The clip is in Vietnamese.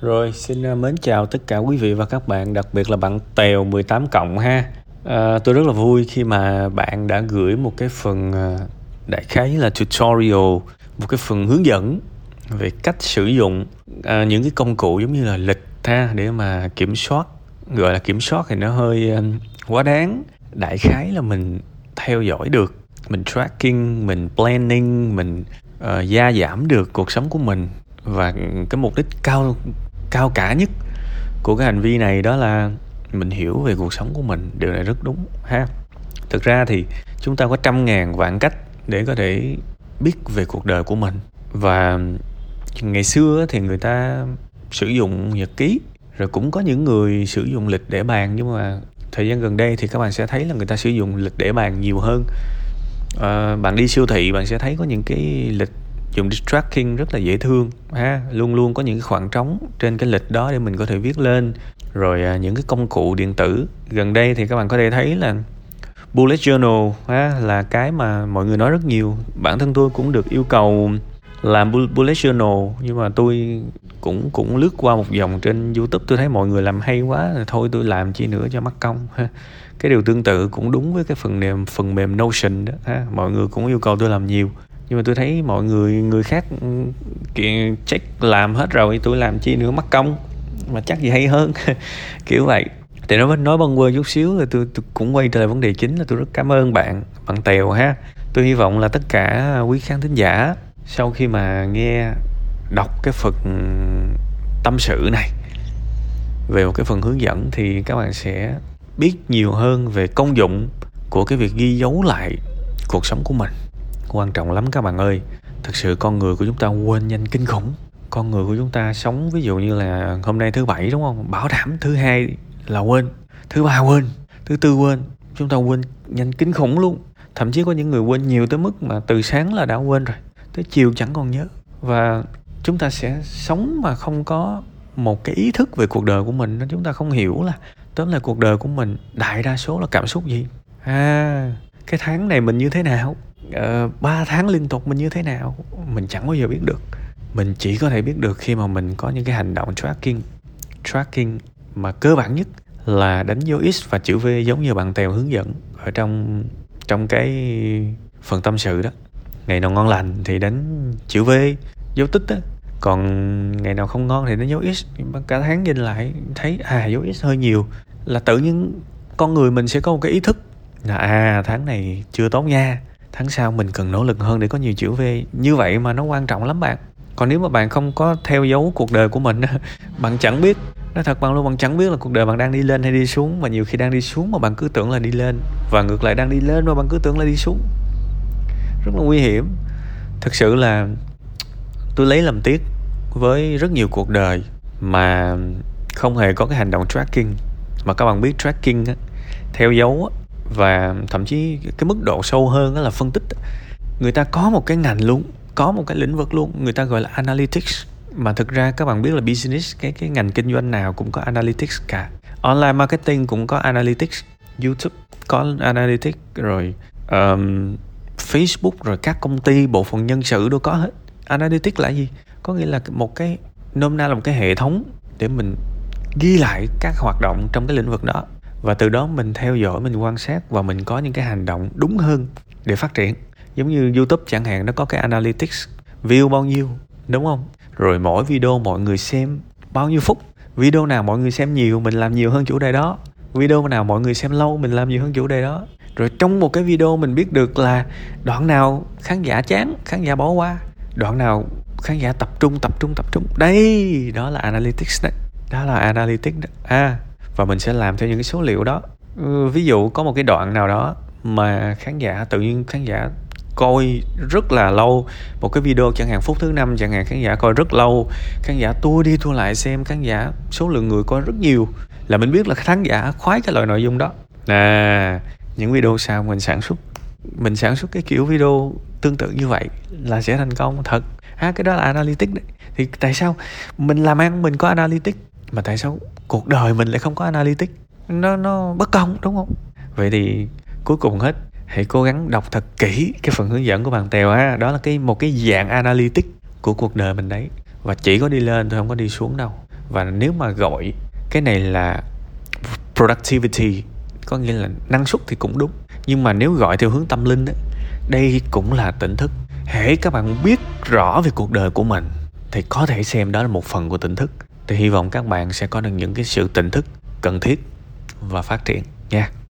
Rồi, xin à, mến chào tất cả quý vị và các bạn, đặc biệt là bạn Tèo 18 cộng ha. À, tôi rất là vui khi mà bạn đã gửi một cái phần à, đại khái là tutorial, một cái phần hướng dẫn về cách sử dụng à, những cái công cụ giống như là lịch ha để mà kiểm soát gọi là kiểm soát thì nó hơi à, quá đáng đại khái là mình theo dõi được mình tracking mình planning mình uh, gia giảm được cuộc sống của mình và cái mục đích cao cao cả nhất của cái hành vi này đó là mình hiểu về cuộc sống của mình. Điều này rất đúng ha. Thực ra thì chúng ta có trăm ngàn vạn cách để có thể biết về cuộc đời của mình. Và ngày xưa thì người ta sử dụng nhật ký rồi cũng có những người sử dụng lịch để bàn. Nhưng mà thời gian gần đây thì các bạn sẽ thấy là người ta sử dụng lịch để bàn nhiều hơn. À, bạn đi siêu thị bạn sẽ thấy có những cái lịch dùng tracking rất là dễ thương ha luôn luôn có những cái khoảng trống trên cái lịch đó để mình có thể viết lên. Rồi à, những cái công cụ điện tử. Gần đây thì các bạn có thể thấy là bullet journal ha, là cái mà mọi người nói rất nhiều. Bản thân tôi cũng được yêu cầu làm bullet journal nhưng mà tôi cũng cũng lướt qua một vòng trên youtube tôi thấy mọi người làm hay quá thôi tôi làm chi nữa cho mắc công ha. Cái điều tương tự cũng đúng với cái phần mềm phần mềm notion đó ha mọi người cũng yêu cầu tôi làm nhiều nhưng mà tôi thấy mọi người người khác ừ, kiện check làm hết rồi tôi làm chi nữa mất công. Mà chắc gì hay hơn kiểu vậy. Thì nói nói bâng quơ chút xíu là tôi, tôi cũng quay trở lại vấn đề chính là tôi rất cảm ơn bạn bạn tèo ha. Tôi hy vọng là tất cả quý khán thính giả sau khi mà nghe đọc cái phần tâm sự này về một cái phần hướng dẫn thì các bạn sẽ biết nhiều hơn về công dụng của cái việc ghi dấu lại cuộc sống của mình quan trọng lắm các bạn ơi. Thực sự con người của chúng ta quên nhanh kinh khủng. Con người của chúng ta sống, ví dụ như là hôm nay thứ bảy đúng không? Bảo đảm thứ hai là quên, thứ ba quên, thứ tư quên. Chúng ta quên nhanh kinh khủng luôn. Thậm chí có những người quên nhiều tới mức mà từ sáng là đã quên rồi, tới chiều chẳng còn nhớ. Và chúng ta sẽ sống mà không có một cái ý thức về cuộc đời của mình. Chúng ta không hiểu là tóm là cuộc đời của mình đại đa số là cảm xúc gì? À cái tháng này mình như thế nào? Ờ, uh, 3 tháng liên tục mình như thế nào mình chẳng bao giờ biết được. Mình chỉ có thể biết được khi mà mình có những cái hành động tracking tracking mà cơ bản nhất là đánh dấu x và chữ v giống như bạn tèo hướng dẫn ở trong trong cái phần tâm sự đó. Ngày nào ngon lành thì đánh chữ v dấu tích đó còn ngày nào không ngon thì đánh dấu x. Cả tháng nhìn lại thấy à dấu x hơi nhiều. Là tự nhiên con người mình sẽ có một cái ý thức là à tháng này chưa tốt nha tháng sau mình cần nỗ lực hơn để có nhiều chữ V. Như vậy mà nó quan trọng lắm bạn. Còn nếu mà bạn không có theo dấu cuộc đời của mình bạn chẳng biết. Nói thật bạn luôn bạn chẳng biết là cuộc đời bạn đang đi lên hay đi xuống. Mà nhiều khi đang đi xuống mà bạn cứ tưởng là đi lên. Và ngược lại đang đi lên mà bạn cứ tưởng là đi xuống. Rất là nguy hiểm. Thực sự là tôi lấy làm tiếc với rất nhiều cuộc đời mà không hề có cái hành động tracking. Mà các bạn biết tracking á, theo dấu á, và thậm chí cái mức độ sâu hơn đó là phân tích. Người ta có một cái ngành luôn có một cái lĩnh vực luôn người ta gọi là analytics. Mà thực ra các bạn biết là business cái cái ngành kinh doanh nào cũng có analytics cả. Online marketing cũng có analytics youtube có analytics rồi um, facebook rồi các công ty bộ phận nhân sự đều có hết. Analytics là gì? Có nghĩa là một cái nôm na là một cái hệ thống để mình ghi lại các hoạt động trong cái lĩnh vực đó và từ đó mình theo dõi, mình quan sát và mình có những cái hành động đúng hơn để phát triển. Giống như youtube chẳng hạn, nó có cái analytics, view bao nhiêu, đúng không? Rồi mỗi video mọi người xem bao nhiêu phút. Video nào mọi người xem nhiều, mình làm nhiều hơn chủ đề đó. Video nào mọi người xem lâu, mình làm nhiều hơn chủ đề đó. Rồi trong một cái video mình biết được là đoạn nào khán giả chán, khán giả bỏ qua. Đoạn nào khán giả tập trung tập trung tập trung. Đây, đó là analytics đấy. Đó là analytics đó à và mình sẽ làm theo những cái số liệu đó. Ừ, ví dụ có một cái đoạn nào đó mà khán giả tự nhiên khán giả coi rất là lâu một cái video chẳng hạn phút thứ năm chẳng hạn khán giả coi rất lâu khán giả tua đi tua lại xem khán giả số lượng người coi rất nhiều là mình biết là khán giả khoái cái loại nội dung đó. À những video sau mình sản xuất mình sản xuất cái kiểu video tương tự như vậy là sẽ thành công thật. À, cái đó là analytics đấy. Thì tại sao mình làm ăn mình có analytics? Mà tại sao cuộc đời mình lại không có analytics? Nó nó bất công, đúng không? Vậy thì cuối cùng hết, hãy cố gắng đọc thật kỹ cái phần hướng dẫn của bạn tèo ha. Đó là cái, một cái dạng analytics của cuộc đời mình đấy. Và chỉ có đi lên thôi, không có đi xuống đâu. Và nếu mà gọi cái này là productivity, có nghĩa là năng suất thì cũng đúng. Nhưng mà nếu gọi theo hướng tâm linh á, đây cũng là tỉnh thức. Hễ các bạn biết rõ về cuộc đời của mình, thì có thể xem đó là một phần của tỉnh thức thì hy vọng các bạn sẽ có được những cái sự tỉnh thức cần thiết và phát triển nha.